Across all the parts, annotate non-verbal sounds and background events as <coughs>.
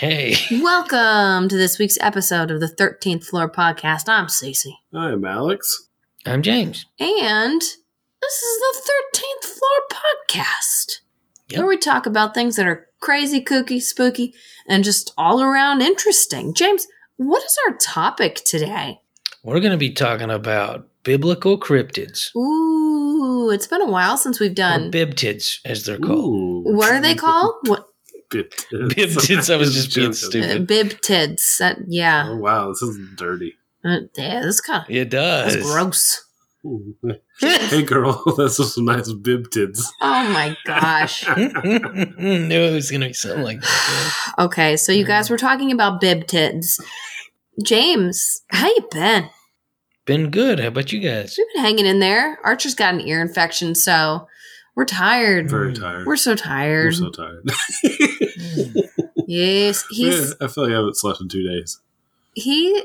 guys. Hello. Hey. <laughs> Welcome to this week's episode of the 13th Floor Podcast. I'm Cece. I'm Alex. I'm James. And this is the 13th Floor Podcast, Yep. where we talk about things that are crazy, kooky, spooky, and just all around interesting. James, what is our topic today? We're going to be talking about biblical cryptids, Ooh, it's been a while since we've or done. bibtids, as they're called. Ooh. What are they called? What Bibtids. Bibtids, I was just being Bibtids. uh, stupid. bibtids? That, yeah, Oh wow, this is dirty. uh, yeah, this kind of It does. that's gross. <laughs> Hey girl, <laughs> that's some nice bibtids. Oh my gosh. <laughs> Knew it was going to be something like that. Okay, so you guys were talking about bib tits. James, how you been? Been good. How about you guys? We've been hanging in there. Archer's got an ear infection, so we're tired. Very tired. We're so tired. We're so tired. <laughs> yes, he's Yeah, I feel like I haven't slept in two days. he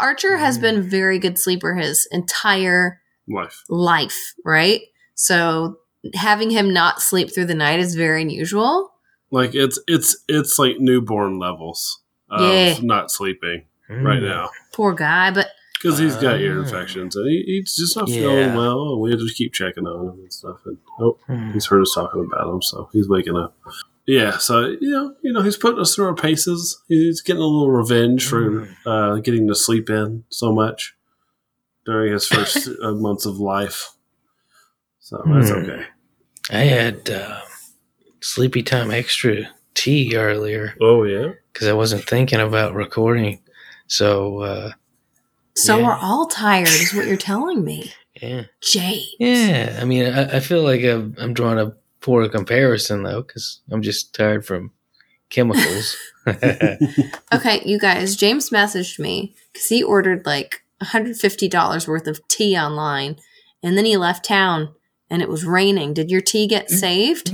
Archer has been very good sleeper his entire Life. life, right? So having him not sleep through the night is very unusual. Like it's it's it's like newborn levels of Yeah. not sleeping Mm. right now. Poor guy, but Because he's got ear Ah. infections and he, he's just not Yeah. feeling well. And we have to keep checking on him and stuff. And oh, Hmm. he's heard us talking about him, so he's waking up. Yeah, so you know, you know, he's putting us through our paces. He's getting a little revenge for Mm. uh, getting to sleep in so much during his first <laughs> uh, months of life. So that's Hmm. okay. I had uh, sleepy time extra tea earlier Oh yeah, because I wasn't thinking about recording. So, uh, so Yeah. we're all tired, is what you're telling me. <laughs> yeah. James. Yeah, I mean, I, I feel like I'm, I'm drawing a poor comparison though, because I'm just tired from chemicals. <laughs> <laughs> Okay, you guys, James messaged me because he ordered like $150 worth of tea online and then he left town and it was raining. Did your tea get mm. saved?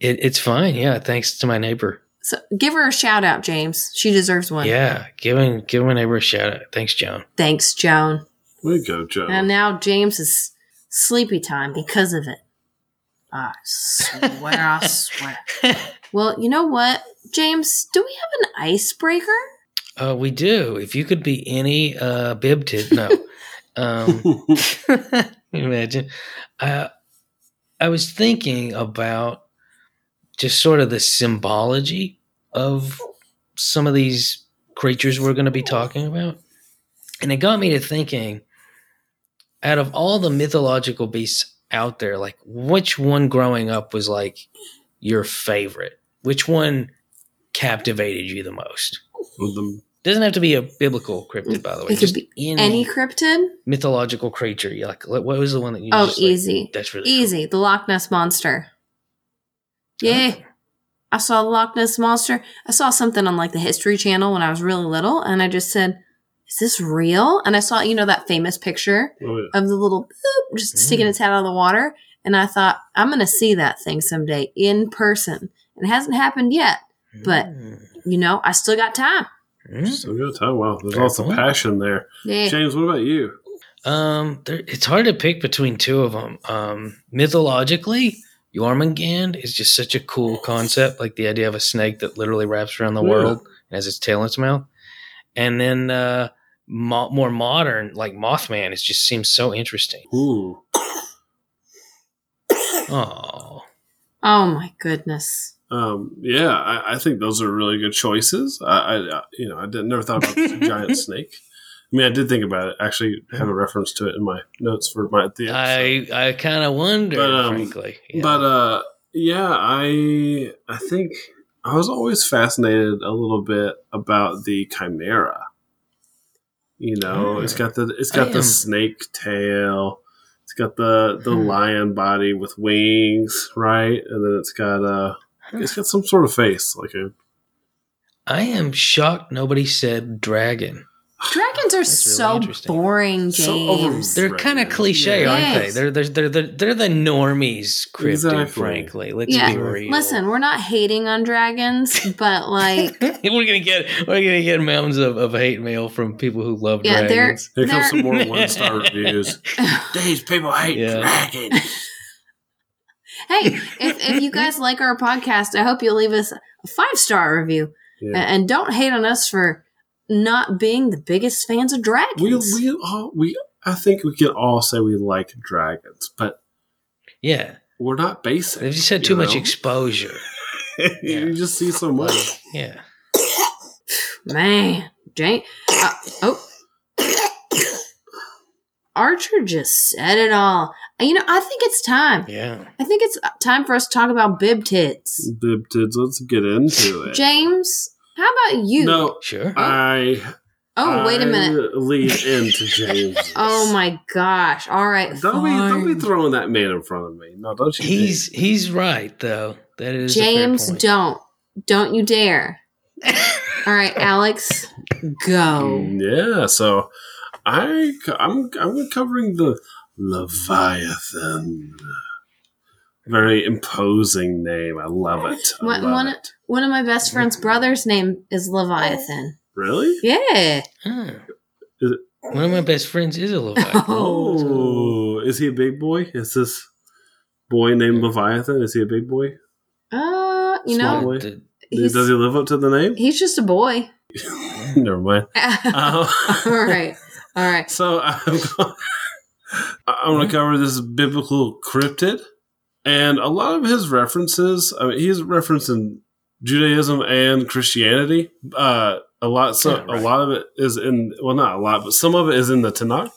it, it's fine, yeah. Thanks to my neighbor. So give her a shout out, James. She deserves one. Yeah, giving give my neighbor a shout out. Thanks, Joan. Thanks, Joan. way to go, Joan. And now James is sleepy time because of it. I swear, I swear. <laughs> Well, you know what, James? Do we have an icebreaker? Uh, we do. If you could be any uh, bibtid, no. <laughs> um, <laughs> imagine? Uh, I was thinking about just sort of the symbology of some of these creatures we're going to be talking about. And it got me to thinking out of all the mythological beasts out there, like which one growing up was like your favorite? Which one captivated you the most? With Doesn't have to be a biblical cryptid, by the way. It could be any, Any cryptid? mythological creature. You're like, what what was the one that you? Oh, just, like, easy. that's really cool? Easy. The Loch Ness Monster. Yeah. I saw the Loch Ness Monster. I saw something on like the History Channel when I was really little, and I just said, Is this real? And I saw, you know, that famous picture oh, yeah. of the little boop just sticking Mm. its head out of the water. And I thought, I'm going to see that thing someday in person. And it hasn't happened yet. But- Mm. You know, I still got time. Mm. So good time. Wow, there's Very lots of passion there. Yeah. James, what about you? Um, there, it's hard to pick between two of them. Um, mythologically, Jormungand is just such a cool concept, like the idea of a snake that literally wraps around the Yeah. world and has its tail in its mouth. And then uh, mo- more modern, like Mothman, it just seems so interesting. Ooh, Oh, Oh my goodness. um, yeah, I, I think those are really good choices. I, I I- you know, I didn't never thought about the giant <laughs> snake. I mean, I did think about it. Actually, have a reference to it in my notes for my the episode. I I kind of wonder, But, um, frankly. Yeah. But uh, yeah, I I think I was always fascinated a little bit about the chimera. You know, Oh. it's got the it's got the am- snake tail. It's got the the Hmm. lion body with wings, right? And then it's got uh it's got some sort of face, like a I am shocked nobody said dragon. Dragons are That's really so interesting. boring, So James. They're kind of cliche, Yeah. aren't Yes. they? They're, they're they're they're they're the normies cryptid, Exactly. frankly. Let's Yeah. be real. Listen, we're not hating on dragons, but like, <laughs> we're gonna get we're gonna get mountains of, of hate mail from people who love yeah, they're dragons. Here comes some more one star <laughs> reviews. These people hate Yeah. dragons. <laughs> Hey, if, if you guys like our podcast, I hope you'll leave us a five star review Yeah. And don't hate on us for not being the biggest fans of dragons. We we all we I think we can all say we like dragons, but Yeah. we're not basic. They've just had you too much know? exposure. <laughs> you just see so much. Yeah. <coughs> Man, Jane. Uh, oh. <coughs> Archer just said it all. You know, I think it's time. Yeah. I think it's time for us to talk about bib tits. Bib tits, let's get into it. James, how about you? No, Sure. I. Oh, wait a minute. Lead into <laughs> James. Oh my gosh. All right. Don't be don't be throwing that man in front of me. No, don't you? he's he's right though. That is a fair James, point. don't. Don't you dare. All right, <laughs> Alex, go. Mm, Yeah, so I I'm I'm covering the Leviathan. Very imposing name. I love it. I One, love one, it. one of my best friend's brothers' name is Leviathan. Really? Yeah. Huh. Is it- One of my best friends is a Leviathan. <laughs> Oh, is he a big boy? Is this boy named Leviathan? Is he a big boy? Uh, you Small know, boy. The- Does he live up to the name? he's just a boy. <laughs> <laughs> Never mind. all Um, right. All right. So I'm going, I'm going to cover this biblical cryptid, and a lot of his references. I mean, he's referencing Judaism and Christianity. Uh, a lot. So Yeah, right. a lot of it is in. Well, not a lot, but some of it is in the Tanakh,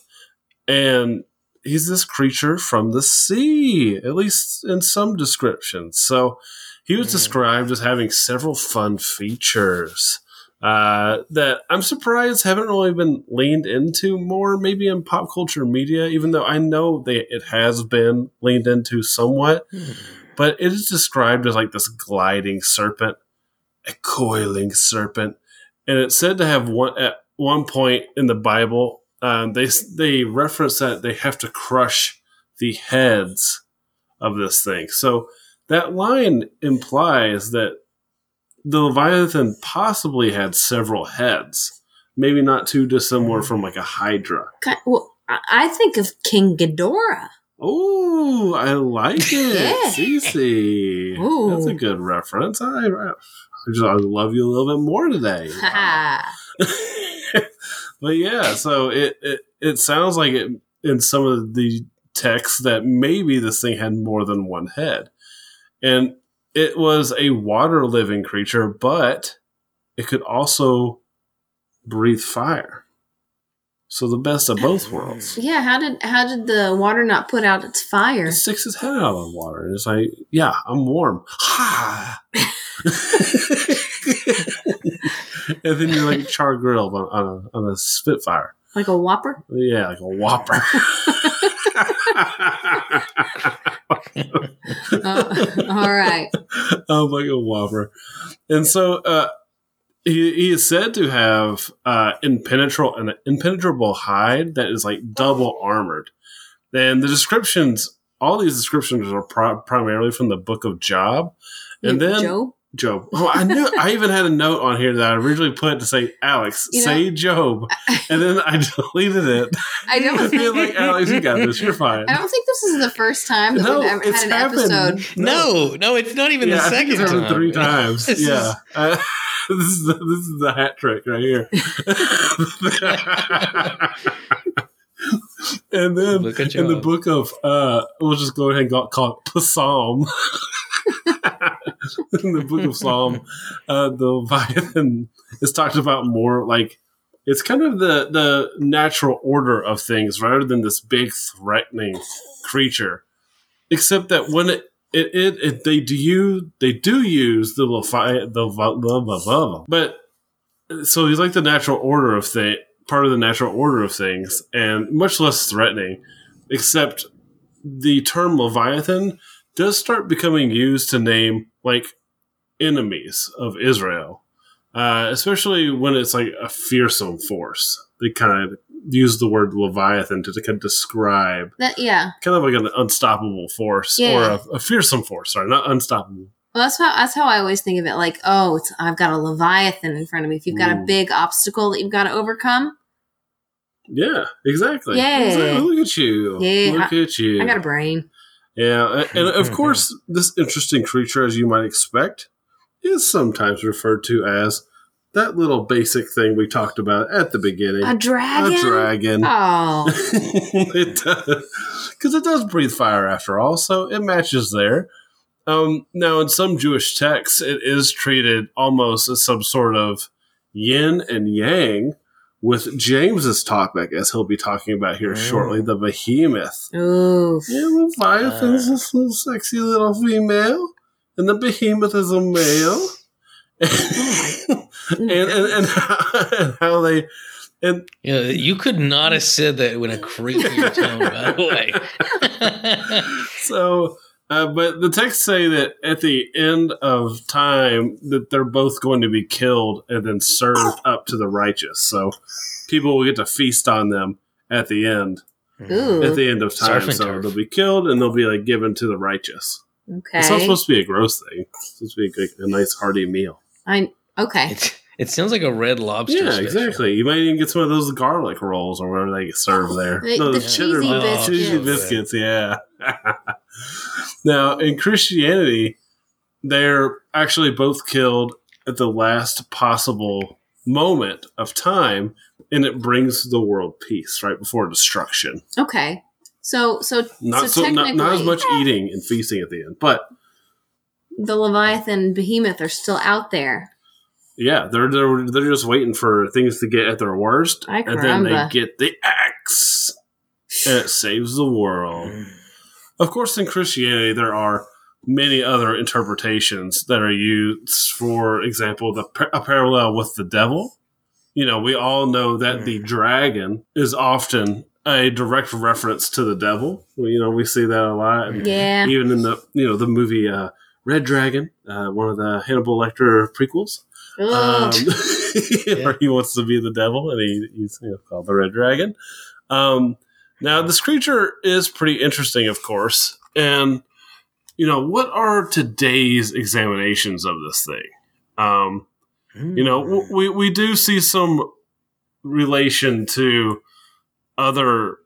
and he's this creature from the sea, at least in some descriptions. So he was Mm. described as having several fun features uh, that I'm surprised haven't really been leaned into more, maybe in pop culture media, even though I know they, it has been leaned into somewhat. Hmm. But it is described as like this gliding serpent, a coiling serpent. And it's said to have one at one point in the Bible, um, they they reference that they have to crush the heads of this thing. So that line implies that the Leviathan possibly had several heads, maybe not too dissimilar mm-hmm. from like a Hydra. Ki- Well, I think of King Ghidorah. Oh, I like <laughs> it. Cece. Ooh. That's a good reference. I, I just I love you a little bit more today. <laughs> <laughs> But yeah, so it, it it sounds like it in some of the texts that maybe this thing had more than one head, and it was a water living creature, but it could also breathe fire. So the best of both worlds. Yeah, how did how did the water not put out its fire? It sticks his head out of the water, and it's like, yeah, I'm warm. Ha! and then you're like <laughs> char grilled on, on a on a spitfire. Like a whopper? Yeah, like a whopper. <laughs> <laughs> Uh, all right. <laughs> oh, like a whopper. And so uh, he, he is said to have uh, impenetrable an impenetrable hide that is like double armored. And the descriptions, all these descriptions are pri- primarily from the book of Job. And then Job? Job. Oh, I knew. I even had a note on here that I originally put to say Alex, You know- say Job, and then I deleted it. I don't I feel like Alex, you got this. You're fine. I don't think this is the first time that No, we've ever it's had an happened. episode. No, no, it's not even yeah, the I think second it's happened time. three times. This yeah, is- Uh, this is the, this is the hat trick right here. and then in the book of uh, we'll just go ahead and go, call it Psalm. <laughs> in the book of Psalm, uh, the Leviathan is talked about more like it's kind of the the natural order of things rather than this big threatening creature. Except that when it it, it, it they do you they do use the Leviathan the blah, but so he's like the natural order of thing part of the natural order of things and much less threatening except the term leviathan does start becoming used to name like enemies of israel uh, especially when it's like a fearsome force they kind of use the word leviathan to, to kind of describe That yeah. kind of like an unstoppable force or Yeah. a, a fearsome force sorry not unstoppable Well, that's how that's how I always think of it. Like, oh, it's, I've got a leviathan in front of me. If you've got a big obstacle that you've got to overcome, yeah exactly Yeah. Exactly. look at you Yeah, look at you I got a brain. Yeah, and of <laughs> course, this interesting creature, as you might expect, is sometimes referred to as that little basic thing we talked about at the beginning. A dragon. A dragon. Oh, <laughs> it does because it does breathe fire after all, so it matches there. Um, now, in some Jewish texts, it is treated almost as some sort of yin and yang with James's topic, as he'll be talking about here Oh. shortly, the behemoth. oof. Yeah, Leviathan's Uh. this little sexy little female, and the behemoth is a male. <laughs> and, and, and, how, and how they and Yeah, you could not have said that in a creepier tone, by the way. <laughs> so uh, but the texts say that at the end of time that they're both going to be killed and then served up to the righteous so people will get to feast on them at the end Ooh. at the end of time Surf and so turf. they'll be killed and they'll be like given to the righteous Okay. it's not supposed to be a gross thing it's supposed to be a, good- a nice hearty meal I okay. It, it sounds like a red lobster. yeah special. exactly you might even get some of those garlic rolls or whatever they serve there The- No, the cheddar- cheesy biscuits. cheesy biscuits yeah <laughs> now in christianity they're actually both killed at the last possible moment of time and it brings the world peace right before destruction Okay. So so not so, so, not, technically, not as much eating and feasting at the end but the Leviathan and Behemoth are still out there. yeah they're they're, they're just waiting for things to get at their worst Ay, and then they get the axe and it saves the world Mm. <laughs> Of course, in Christianity, there are many other interpretations that are used. For example, the a parallel with the devil. You know, we all know that the dragon is often a direct reference to the devil. You know, we see that a lot. Yeah. Even in the you know the movie uh, Red Dragon, uh, one of the Hannibal Lecter prequels, Ugh. um, <laughs> where he wants to be the devil and he, he's you know, called the Red Dragon. Um, now, this creature is pretty interesting, of course. And, you know, what are today's examinations of this thing? Um, you know, we, we do see some relation to other,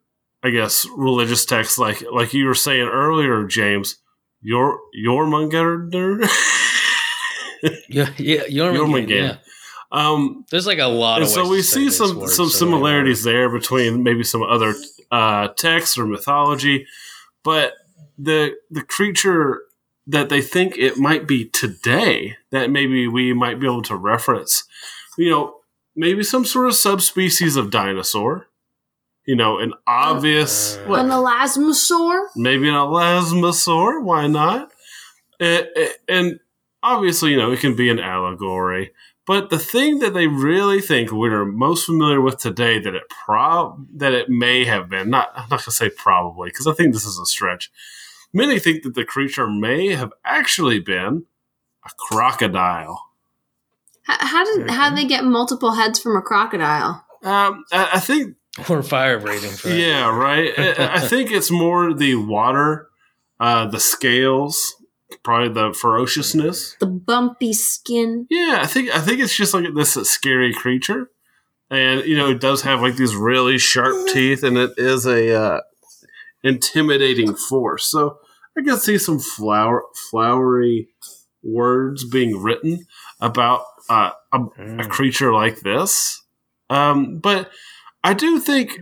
I guess, religious texts, like like you were saying earlier, James. Your your <laughs> yeah, yeah, Jormungand. Jormungand. Yeah. Um, There's like a lot and of so we to see some word, some so similarities there between maybe some other uh, texts or mythology, but the the creature that they think it might be today that maybe we might be able to reference, you know, maybe some sort of subspecies of dinosaur, you know, an obvious Uh, what, An elasmosaur? maybe an elasmosaur. Why not? And obviously, you know, it can be an allegory. But the thing that they really think we're most familiar with today that it prob that it may have been not I'm not gonna say probably because I think this is a stretch. Many think that the creature may have actually been a crocodile. How, how did how did they get multiple heads from a crocodile? Um, I, I think Or fire breathing. Yeah, right. I, I think it's more the water, uh, the scales, probably the ferociousness. The bumpy skin. Yeah, I think I think it's just like this scary creature, and you know it does have like these really sharp teeth, and it is a uh, intimidating force. So I can see some flower flowery words being written about uh, a a Mm. creature like this. Um, but I do think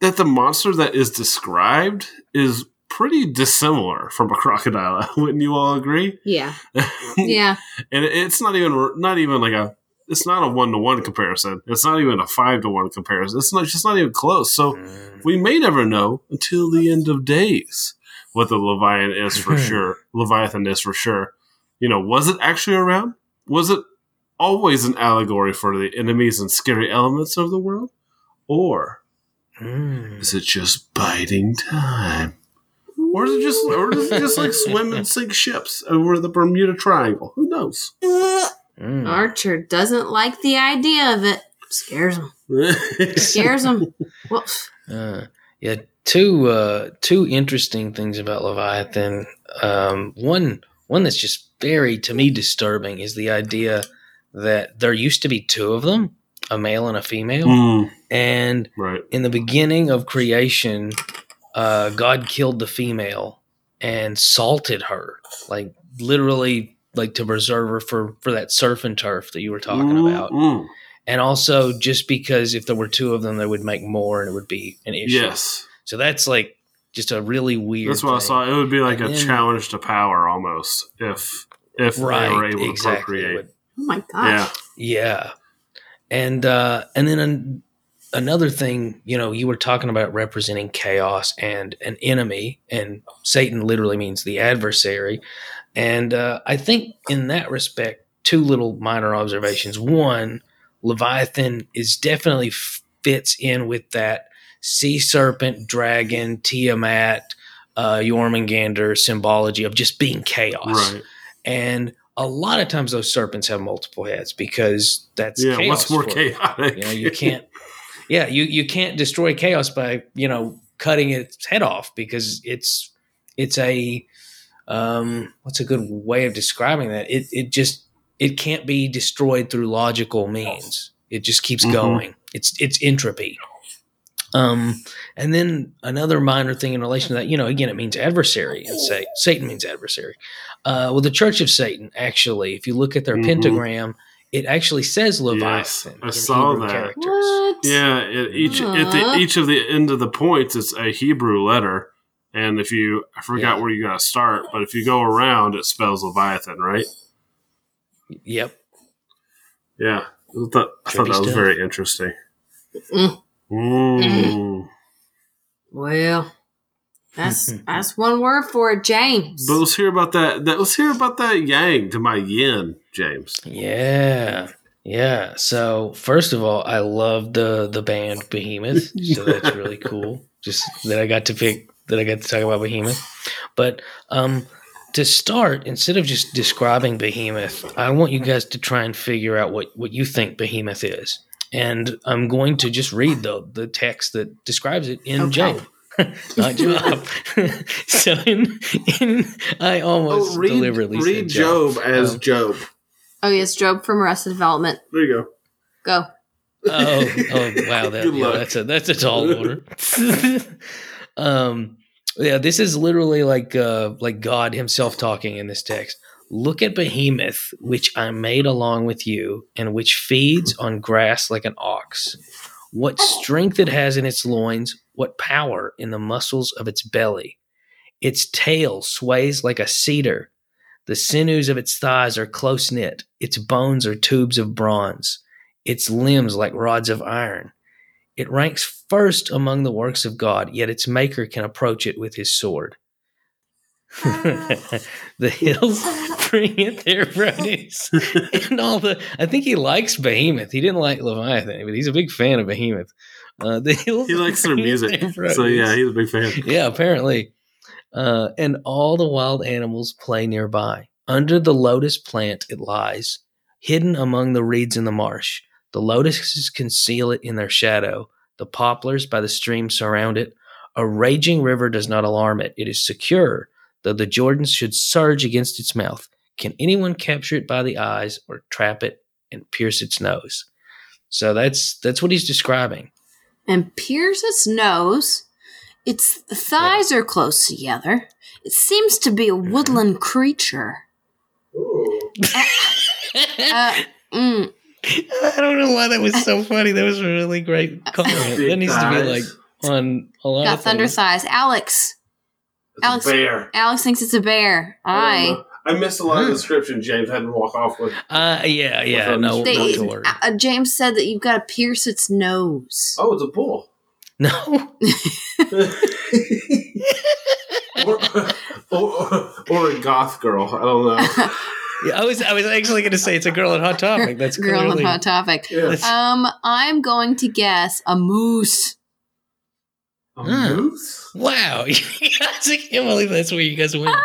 that the monster that is described is pretty dissimilar from a crocodile. <laughs> Wouldn't you all agree? Yeah. <laughs> Yeah. and it's not even not even like a it's not a one to one comparison. It's not even a five to one comparison. It's not just not even close. So Mm. we may never know until the end of days what the Leviathan is for <laughs> sure. Leviathan is for sure. You know, was it actually around? Was it always an allegory for the enemies and scary elements of the world? Or Mm. is it just biding time? Or is it just or is it just like <laughs> swim and sink ships over the Bermuda Triangle? Who knows? Mm. Archer doesn't like the idea of it. Scares him. <laughs> Scares him. Well, Uh, yeah, two uh, two interesting things about Leviathan. Um, one one that's just very to me disturbing is the idea that there used to be two of them, a male and a female, Mm, and right. in the beginning of creation, uh, God killed the female, and salted her, like literally, like to preserve her for for that surf and turf that you were talking about, Mm, and also just because if there were two of them, they would make more and it would be an issue. yes, So that's like just a really weird. that's what I saw. It would be like And a then- challenge to power almost if if Right, they were able exactly. to It procreate. would- Oh my Yeah, gosh. Yeah, and uh, and then an, another thing, you know, you were talking about representing chaos and an enemy, and Satan literally means the adversary. And uh, I think in that respect, two little minor observations. One, Leviathan is definitely fits in with that sea serpent, dragon, Tiamat, uh, Jormungandr symbology of just being chaos. right. And a lot of times those serpents have multiple heads because that's Yeah, chaos what's more chaotic? You know, you can't. <laughs> Yeah, you you can't destroy chaos by you know cutting its head off because it's it's a um what's a good way of describing that? It it just it can't be destroyed through logical means. It just keeps Mhm. going. It's it's entropy. Um, and then another minor thing in relation to that, you know, again, it means adversary, and say Satan means adversary. Uh, well, the Church of Satan, actually, if you look at their Mhm. pentagram, it actually says Yes, Leviathan. I in saw Hebrew that. Characters. What? Yeah, it, each at the each of the end of the points, it's a Hebrew letter, and if you I forgot Yeah. where you got to start, but if you go around, it spells Leviathan, right? Yep. Yeah, I thought, I thought Trippy that was stuff. very interesting. Mm. Mm. Well, that's <laughs> that's one word for it, James. But let's hear about that, that. Let's hear about that yang to my yin, James. Yeah. Yeah. So first of all, I love the the band Behemoth. <laughs> So that's really cool. Just that I got to pick that I got to talk about Behemoth. But um to start, instead of just describing Behemoth, I want you guys to try and figure out what, what you think Behemoth is. And I'm going to just read the the text that describes it in Okay. Job. <laughs> Not Job. <laughs> so in, in I almost delibereately Oh, read said Job. Job as Um, Job. Oh yes, Gob from Arrested Development. There you go. Go. oh, oh wow, that, <laughs> Good yeah, luck. that's a that's a tall order. <laughs> <laughs> um, yeah, this is literally like uh, like God Himself talking in this text. Look at Behemoth, which I made along with you, and which feeds on grass like an ox. What strength it has in its loins, what power in the muscles of its belly. Its tail sways like a cedar. The sinews of its thighs are close knit. Its bones are tubes of bronze its limbs like rods of iron. It ranks first among the works of God, yet its maker can approach it with his sword. <laughs> the hills <laughs> bring it their produce. <laughs> and all the I think he likes Behemoth. He didn't like Leviathan, but he's a big fan of Behemoth. Uh, the hills He likes their music, their so yeah, he's a big fan. Yeah, apparently. Uh, and all the wild animals play nearby. Under the lotus plant it lies, hidden among the reeds in the marsh. The lotuses conceal it in their shadow. The poplars by the stream surround it. A raging river does not alarm it. It is secure, though the Jordans should surge against its mouth. Can anyone capture it by the eyes or trap it and pierce its nose? So that's that's what he's describing. And pierce its nose. Its thighs are close together. It seems to be a woodland creature. Uh, <laughs> mm, I don't know why that was so funny. That was a really great <laughs> comment. That needs to be like on a lot got of thunder things. thighs. Alex. It's a Alex- bear. Alex thinks it's a bear. I, I. I missed a lot of Hmm. description. James had to walk off with. Uh, yeah, yeah, What's no, They, not to worry. uh, James said that you've got to pierce its nose. Oh, it's a bull. No, <laughs> or, or, or a goth girl. I don't know. <laughs> Yeah, I was, I was actually going to say it's a girl on Hot Topic. That's Girl on clearly hot topic. Yeah. Um, I'm going to guess a moose. A Huh. moose? wow. <laughs> I can't believe that's where you guys went.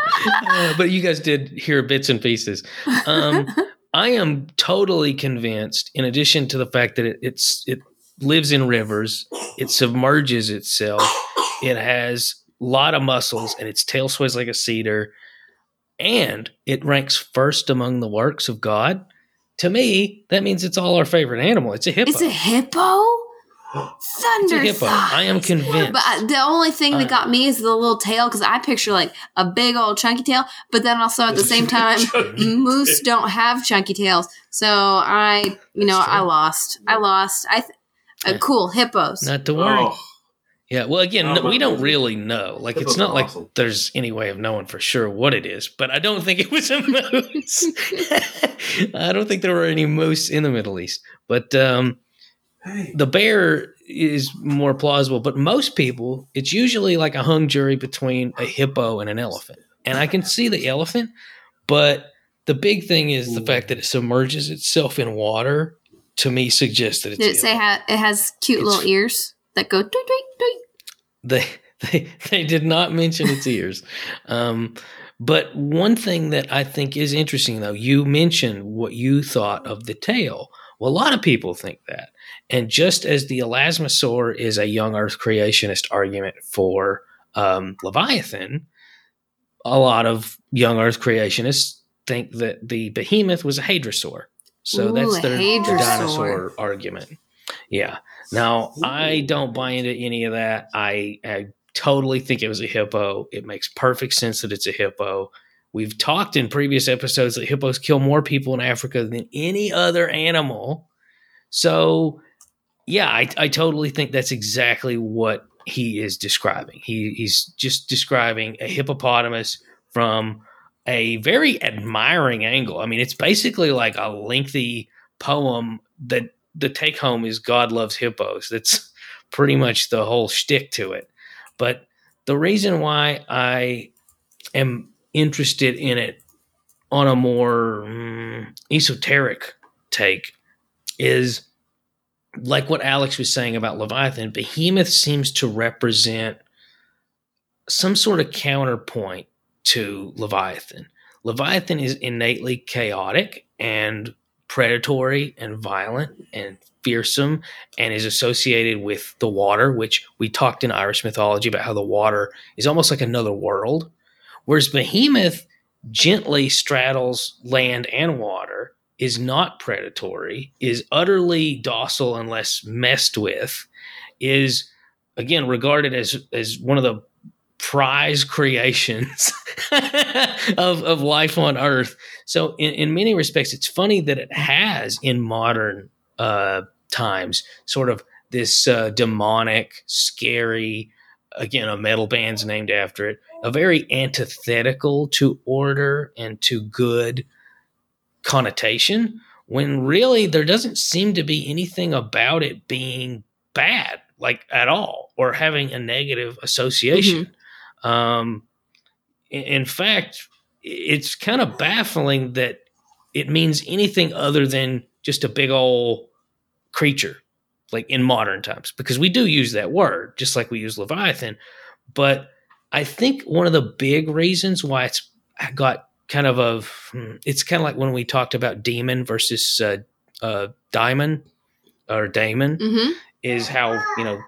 Uh, but you guys did hear bits and pieces. Um, I am totally convinced. In addition to the fact that it, it's it lives in rivers, it submerges itself. It has a lot of muscles, and its tail sways like a cedar. And it ranks first among the works of God. To me, that means it's all our favorite animal. It's a hippo. It's a hippo? Thunder hippo. I am convinced. But I, the only thing that got me is the little tail because I picture like a big old chunky tail, but then also at the same <laughs> time, <laughs> moose don't have chunky tails. So I, you know, I lost. I lost. I th- uh, cool hippos. Not to worry. Oh, Yeah, well, again, no, we don't moose? really know. Like, Hippos it's not are like awesome. there's any way of knowing for sure what it is, but I don't think it was a moose. <laughs> I don't think there were any moose in the Middle East. But um, hey. the bear is more plausible. But most people, it's usually like a hung jury between a hippo and an elephant. And I can see the elephant, but the big thing is the fact that it submerges itself in water. To me, suggests that it's Did it say ha- it has cute It's- little ears that go? Doink, doink, doink? they <laughs> they they did not mention its ears. <laughs> Um, but one thing that I think is interesting, though, you mentioned what you thought of the tail. Well, a lot of people think that, and just as the elasmosaur is a young Earth creationist argument for um, Leviathan, a lot of young Earth creationists think that the behemoth was a hadrosaur. So Ooh, that's a their hadrosaur. dinosaur argument. Yeah. Now, I don't buy into any of that. I, I totally think it was a hippo. It makes perfect sense that it's a hippo. We've talked in previous episodes that hippos kill more people in Africa than any other animal. So, yeah, I, I totally think that's exactly what he is describing. He, he's just describing a hippopotamus from a very admiring angle. I mean, it's basically like a lengthy poem that the take home is God loves hippos. That's <laughs> pretty much the whole shtick to it. But the reason why I am interested in it on a more mm, esoteric take is like what Alex was saying about Leviathan. Behemoth seems to represent some sort of counterpoint to Leviathan. Leviathan is innately chaotic and predatory and violent and fearsome and is associated with the water, which we talked in Irish mythology about how the water is almost like another world. Whereas Behemoth gently straddles land and water, is not predatory, is utterly docile unless messed with, is again regarded as as one of the prize creations <laughs> of, of life on earth. So in, in many respects, it's funny that it has in modern uh, times sort of this uh, demonic, scary, again, a metal band's named after it, a very antithetical to order and to good connotation, when really there doesn't seem to be anything about it being bad, like at all, or having a negative association. Um, in, fact, it's kind of baffling that it means anything other than just a big old creature, like in modern times, because we do use that word, just like we use Leviathan. But I think one of the big reasons why it's got kind of a, hmm, it's kind of like when we talked about demon versus uh, uh, diamond or daemon Mm-hmm. is how you know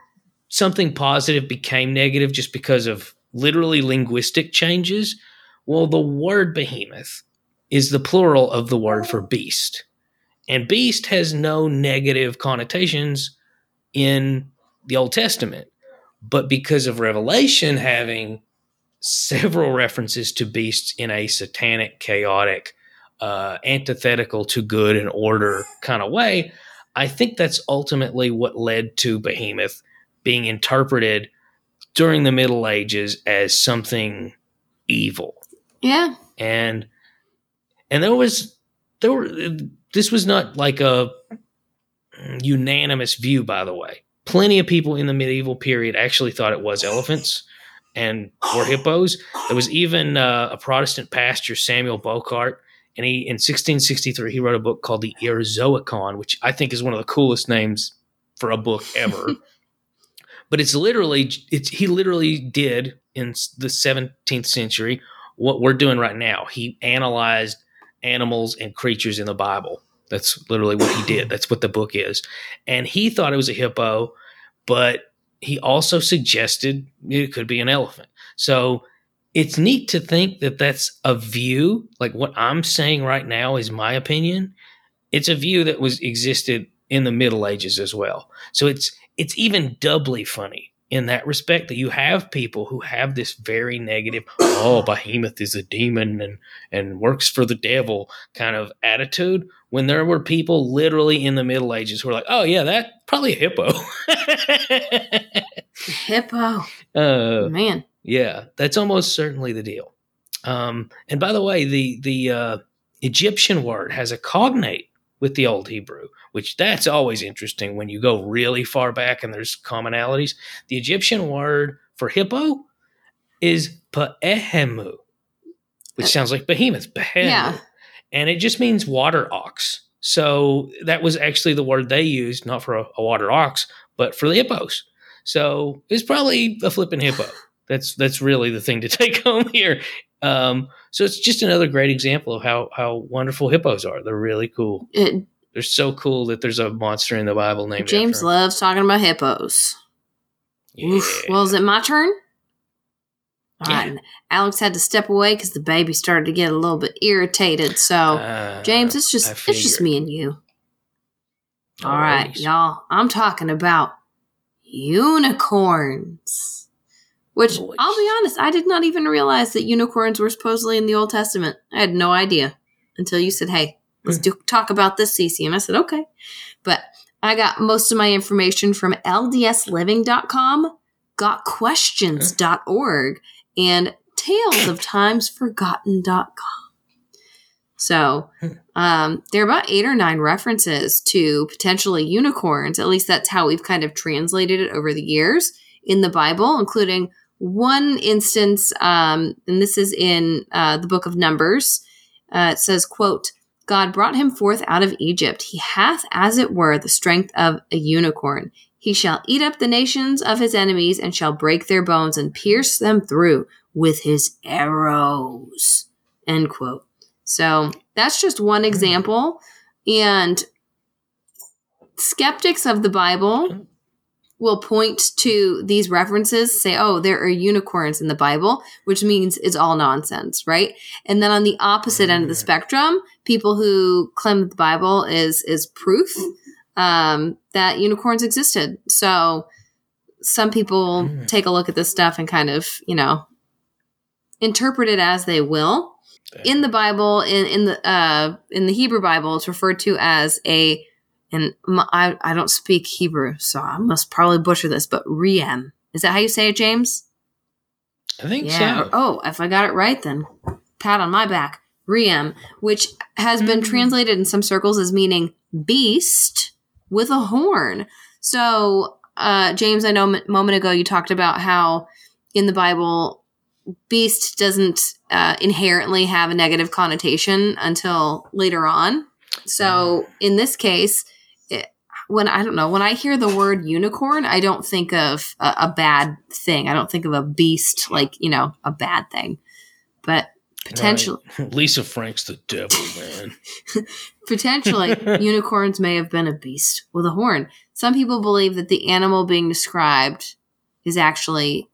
something positive became negative just because of literally linguistic changes. Well, the word behemoth is the plural of the word for beast. And beast has no negative connotations in the Old Testament. But because of Revelation having several references to beasts in a satanic, chaotic, uh, antithetical to good and order kind of way, I think that's ultimately what led to Behemoth being interpreted during the Middle Ages as something evil. Yeah. And and there was there were this was not like a unanimous view by the way. Plenty of people in the medieval period actually thought it was elephants and or hippos. There was even uh, a Protestant pastor Samuel Bochart and he in 1663 he wrote a book called the Hierozoicon, which I think is one of the coolest names for a book ever. <laughs> but it's literally it's he literally did in the 17th century what we're doing right now. He analyzed animals and creatures in the Bible. That's literally what he did. That's what the book is. And he thought it was a hippo, but he also suggested it could be an elephant. So it's neat to think that that's a view like what i'm saying right now is my opinion it's a view that was existed in the middle ages as well so it's it's even doubly funny in that respect that you have people who have this very negative oh behemoth is a demon and and works for the devil kind of attitude when there were people literally in the middle ages who were like oh yeah that probably a hippo <laughs> Hippo. uh, Man. yeah that's almost certainly the deal um, and by the way the the uh, egyptian word has a cognate with the old hebrew which that's always interesting when you go really far back and there's commonalities the egyptian word for hippo is Pehemu, which sounds like behemoth, Behemu. Yeah. And it just means water ox. So that was actually the word they used, not for a, a water ox, but for the hippos. So it's probably a flipping hippo. That's that's really the thing to <laughs> take home here. Um, so it's just another great example of how how wonderful hippos are. They're really cool. It, They're so cool that there's a monster in the Bible named James loves talking about hippos. Oof. Well, is it my turn? All Yeah. right. Alex had to step away because the baby started to get a little bit irritated. So, Uh, James, it's just it's just me and you. All right, y'all. I'm talking about unicorns. Which. I'll be honest, I did not even realize that unicorns were supposedly in the Old Testament. I had no idea until you said, "Hey, let's Hmm. do talk about this, Cece." And I said, "Okay." But I got most of my information from ldsliving.com, gotquestions.org, and talesoftimesforgotten.com. So, um, there are about eight or nine references to potentially unicorns. At least that's how we've kind of translated it over the years in the Bible, including one instance, um, and this is in uh, the book of Numbers. Uh, it says, "quote God brought him forth out of Egypt. He hath, as it were, the strength of a unicorn. He shall eat up the nations of his enemies, and shall break their bones and pierce them through with his arrows." End quote. So that's just one example. And skeptics of the Bible will point to these references, say, oh, there are unicorns in the Bible, which means it's all nonsense, right? And then on the opposite end of the spectrum, people who claim the Bible is is proof um, that unicorns existed. So some people Mm. take a look at this stuff and kind of, you know, interpret it as they will in the Bible, in in the uh, in the Hebrew Bible, it's referred to as a, and I, I don't speak Hebrew, so I must probably butcher this, but riem. Is that how you say it, James? I think Yeah. so. Oh, if I got it right, then pat on my back. Riem, which has been Mm. translated in some circles as meaning beast with a horn. So, uh, James, I know a moment ago you talked about how in the Bible, beast doesn't uh, inherently have a negative connotation until later on. So, in this case, when I don't know, when I hear the word unicorn, I don't think of a, a bad thing. I don't think of a beast like, you know, a bad thing. But potentially, Right. <laughs> Lisa Frank's the devil, man. <laughs> potentially <laughs> unicorns may have been a beast with a horn. Some people believe that the animal being described is actually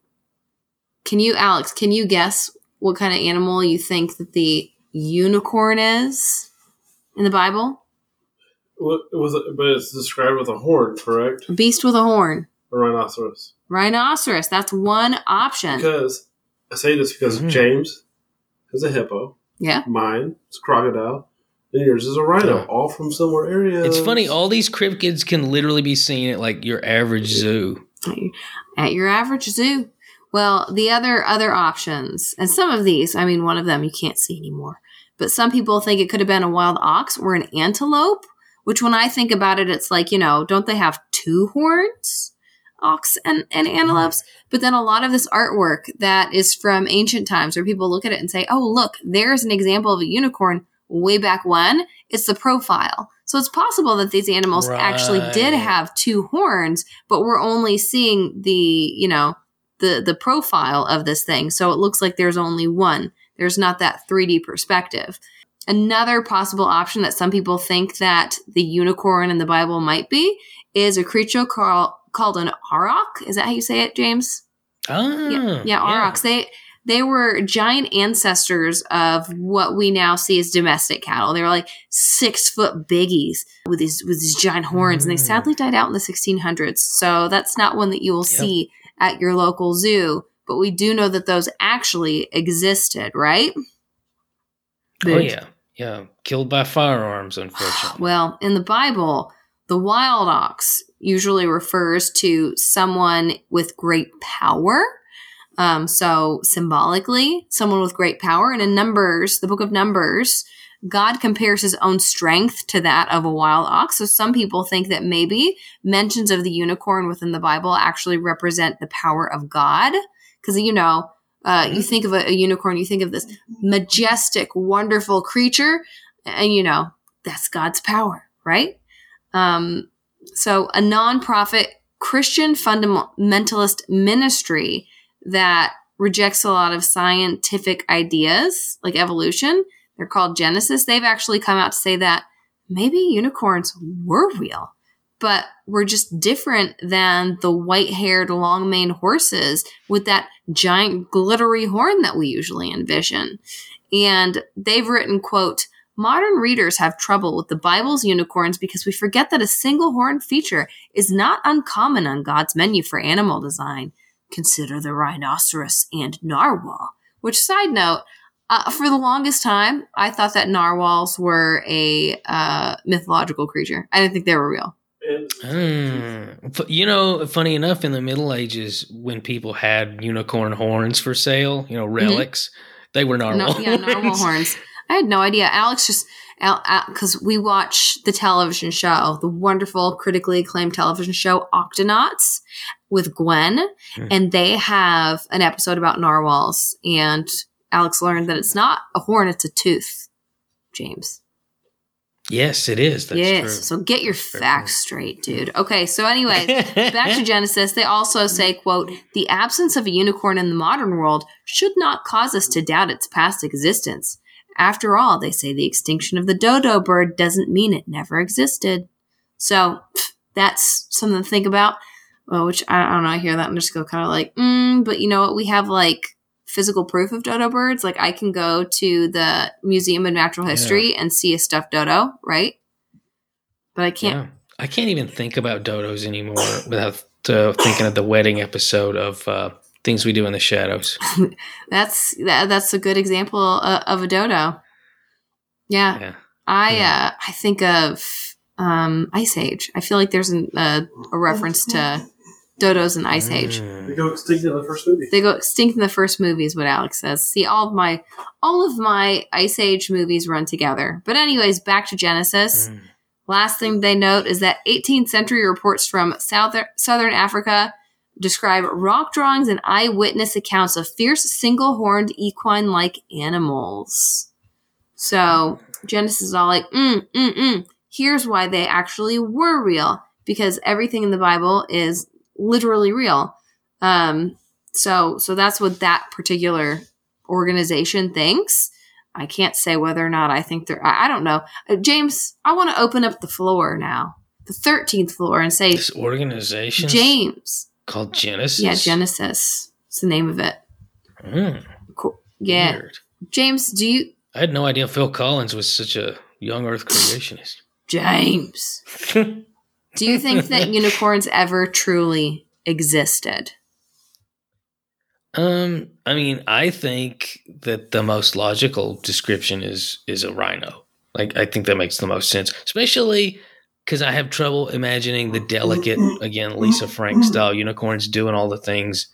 Can you Alex, can you guess what kind of animal you think that the unicorn is in the Bible? What was it? But it's described with a horn, correct? A beast with a horn. A rhinoceros. Rhinoceros. That's one option. Because I say this because Mhm. James is a hippo, Yeah. mine is a crocodile, and yours is a rhino. Yeah. All from similar areas. It's funny, all these cryptids can literally be seen at like your average zoo. At your average zoo. Well, the other other options, and some of these, I mean, one of them you can't see anymore. But some people think it could have been a wild ox or an antelope, which when I think about it, it's like, you know, don't they have two horns? Ox and, and antelopes. But then a lot of this artwork that is from ancient times where people look at it and say, oh, look, there's an example of a unicorn way back when. It's the profile. So it's possible that these animals actually did have two horns, but we're only seeing the, you know, the the profile of this thing. So it looks like there's only one. There's not that 3D perspective. Another possible option that some people think that the unicorn in the Bible might be is a creature called called an auroch. Is that how you say it, James? Ah, Yeah, yeah, aurochs. They they were giant ancestors of what we now see as domestic cattle. They were like six foot biggies with these with these giant horns, and they Mm. sadly died out in the 1600s. So that's not one that you will Yep. see at your local zoo. But we do know that those actually existed, right? Oh yeah, yeah. Killed by firearms, unfortunately. Well, in the Bible, the wild ox usually refers to someone with great power. Um, so symbolically, someone with great power. And in Numbers, the book of Numbers, God compares his own strength to that of a wild ox. So some people think that maybe mentions of the unicorn within the Bible actually represent the power of God. Because, you know, uh, you think of a, a unicorn, you think of this majestic, wonderful creature, and you know, that's God's power, right? Um, so, a nonprofit Christian fundamentalist ministry that rejects a lot of scientific ideas like evolution, they're called Genesis. They've actually come out to say that maybe unicorns were real, but were just different than the white haired, long maned horses with that giant glittery horn that we usually envision. And they've written, quote, Modern readers have trouble with the Bible's unicorns because we forget that a single horn feature is not uncommon on God's menu for animal design. Consider the rhinoceros and narwhal. Which, side note, uh, for the longest time, I thought that narwhals were a uh, mythological creature. I didn't think they were real. Mm. You know, funny enough, in the Middle Ages, when people had unicorn horns for sale, you know, relics, they were narwhal. Mm-hmm. No, yeah, narwhal horns. horns. I had no idea. Alex just because we watch the television show, the wonderful, critically acclaimed television show Octonauts with Gwen, Hmm. and they have an episode about narwhals. And Alex learned that it's not a horn; it's a tooth. James. Yes, it is. That's yes. true. So get your Fair facts straight, dude. Okay. So, anyways, <laughs> back to Genesis, they also say, quote, the absence of a unicorn in the modern world should not cause us to doubt its past existence. After all, they say the extinction of the dodo bird doesn't mean it never existed. So that's something to think about. Well, which I, I don't know. I hear that and just go kind of like, mm, but you know what? We have like physical proof of dodo birds. Like I can go to the Museum of Natural Yeah. History and see a stuffed dodo, right? But I can't. Yeah. I can't even think about dodos anymore without uh, thinking of the wedding episode of uh, Things We Do in the Shadows. <laughs> That's that, that's a good example uh, of a dodo. Yeah, Yeah. I Yeah. uh, I think of um, Ice Age. I feel like there's an, uh, a reference to dodos in Ice Age. Mm. They go extinct in the first movie. They go extinct in the first movie, is what Alex says. See, all of my all of my Ice Age movies run together. But anyways, back to Genesis. Mm. Last thing they note is that 18th century reports from South, southern Africa describe rock drawings and eyewitness accounts of fierce single horned equine like animals. So Genesis is all like, mm, mm, mm. Here's why they actually were real because everything in the Bible is literally real. Um, so, so that's what that particular organization thinks. I can't say whether or not I think they're. I, I don't know. Uh, James, I want to open up the floor now, the thirteenth floor, and say, This organization James. called Genesis. Yeah, Genesis. It's the name of it. Mm, Cool. Yeah, weird. James. Do you, I had no idea Phil Collins was such a young Earth creationist. James? <laughs> Do you think that <laughs> unicorns ever truly existed? um, I mean, I think that the most logical description is is a rhino. Like, I think that makes the most sense, especially because I have trouble imagining the delicate, again, Lisa Frank style unicorns doing all the things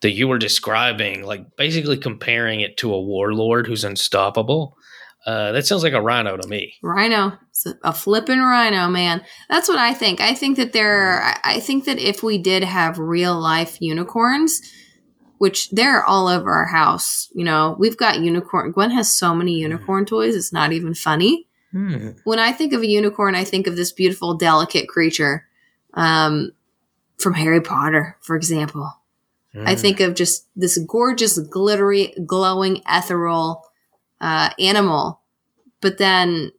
that you were describing, like basically comparing it to a warlord who's unstoppable. Uh, that sounds like a rhino to me. Rhino, It's a, a flipping rhino, man. That's what I think. I think that there. I, I think that if we did have real life unicorns, which they're all over our house, you know, we've got unicorn. Gwen has so many unicorn toys. It's not even funny. Hmm. When I think of a unicorn, I think of this beautiful, delicate creature um, from Harry Potter, for example. I Hmm. think of just this gorgeous, glittery, glowing, ethereal uh, animal. But then,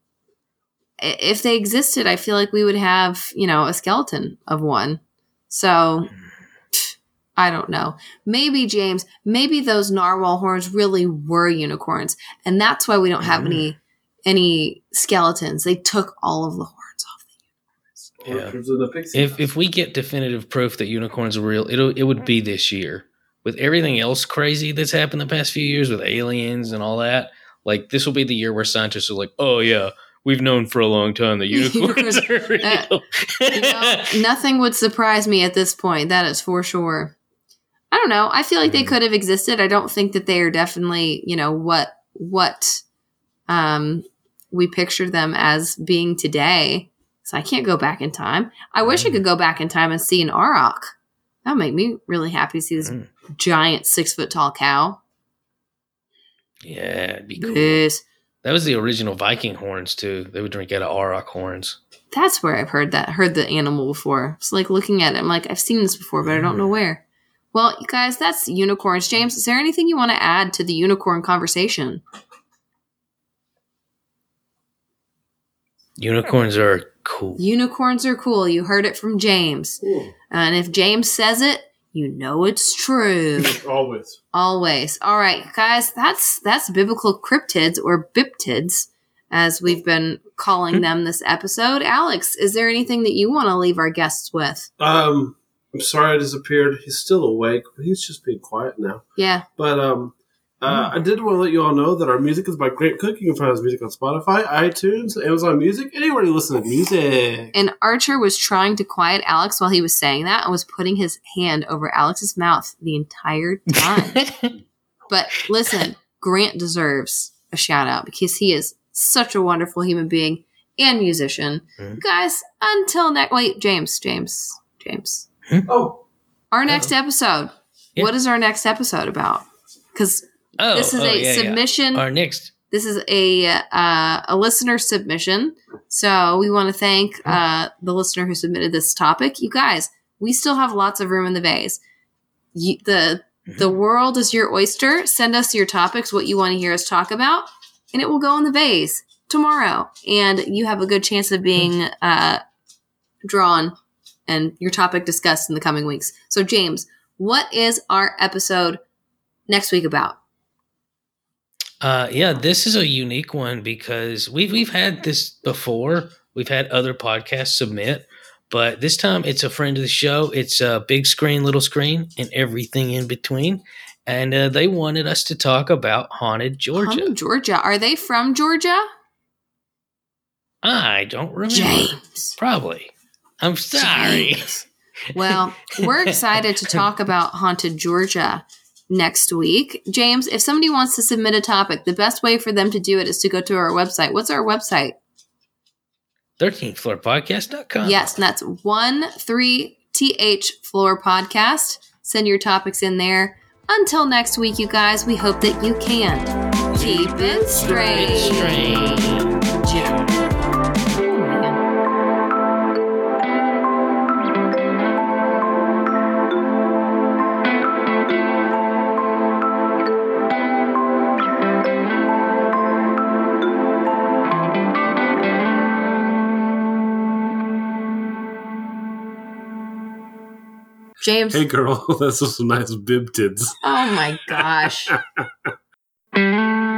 if they existed, I feel like we would have, you know, a skeleton of one. So, I don't know. Maybe James, maybe those narwhal horns really were unicorns, and that's why we don't have Mm. any any skeletons. They took all of the horns off. Yeah. Orchards of the Pixie If if we get definitive proof that unicorns are real, it'll it would be this year. With everything else crazy that's happened the past few years with aliens and all that, like this will be the year where scientists are like, "Oh yeah, we've known for a long time that <laughs> unicorns are real." Uh, You know, <laughs> nothing would surprise me at this point. That is for sure. I don't know. I feel like they Mhm. could have existed. I don't think that they are definitely, you know, what what um we picture them as being today. So I can't go back in time. I wish I Mm. could go back in time and see an auroch. That would make me really happy to see this Mm. giant six foot tall cow. Yeah, it'd be cool. Yes. That was the original Viking horns too. They would drink out of auroch horns. That's where I've heard that heard the animal before. It's like looking at it, I'm like, I've seen this before, but I don't know hmm. where. Well, you guys, that's unicorns. James, is there anything you want to add to the unicorn conversation? Unicorns are cool. Unicorns are cool. You heard it from James. Ooh, And if James says it, you know it's true. <laughs> always. Always. All right, guys, that's that's biblical cryptids or bibtids as we've been calling them this episode. Alex, is there anything that you want to leave our guests with? Um, I'm sorry I disappeared. He's still awake, but he's just being quiet now. Yeah. But um, uh, I did want to let you all know that our music is by Grant Cook. You can find his music on Spotify, iTunes, Amazon Music, anywhere you listen to music. And Archer was trying to quiet Alex while he was saying that and was putting his hand over Alex's mouth the entire time. <laughs> but listen, Grant deserves a shout out because he is such a wonderful human being and musician. Mhm. Guys, until next wait, James, James, James. Oh, Our next episode. Yeah. What is our next episode about? Because oh, this is oh, a yeah, yeah. submission. Our next. This is a uh, a listener submission, so we want to thank uh, the listener who submitted this topic. You guys, we still have lots of room in the vase. You, the the world is your oyster. Send us your topics, what you want to hear us talk about, and it will go in the vase tomorrow. And you have a good chance of being uh, drawn and your topic discussed in the coming weeks. So, James, what is our episode next week about? Uh, yeah, this is a unique one because we've we've had this before. We've had other podcasts submit, but this time it's a friend of the show. It's a big screen, little screen, and everything in between. And uh, they wanted us to talk about haunted Georgia. Haunted Georgia. Are they from Georgia? I don't remember. James. Probably. I'm sorry. James. Well, we're <laughs> excited to talk about Haunted Georgia next week. James, if somebody wants to submit a topic, the best way for them to do it is to go to our website. What's our website? 13th floor podcast.com. Yes, and that's 1 3 TH Floor Podcast. Send your topics in there. Until next week, you guys, we hope that you can keep it straight. strange. Yeah. James. Hey, girl, <laughs> that's some nice bib tits. Oh my gosh. <laughs>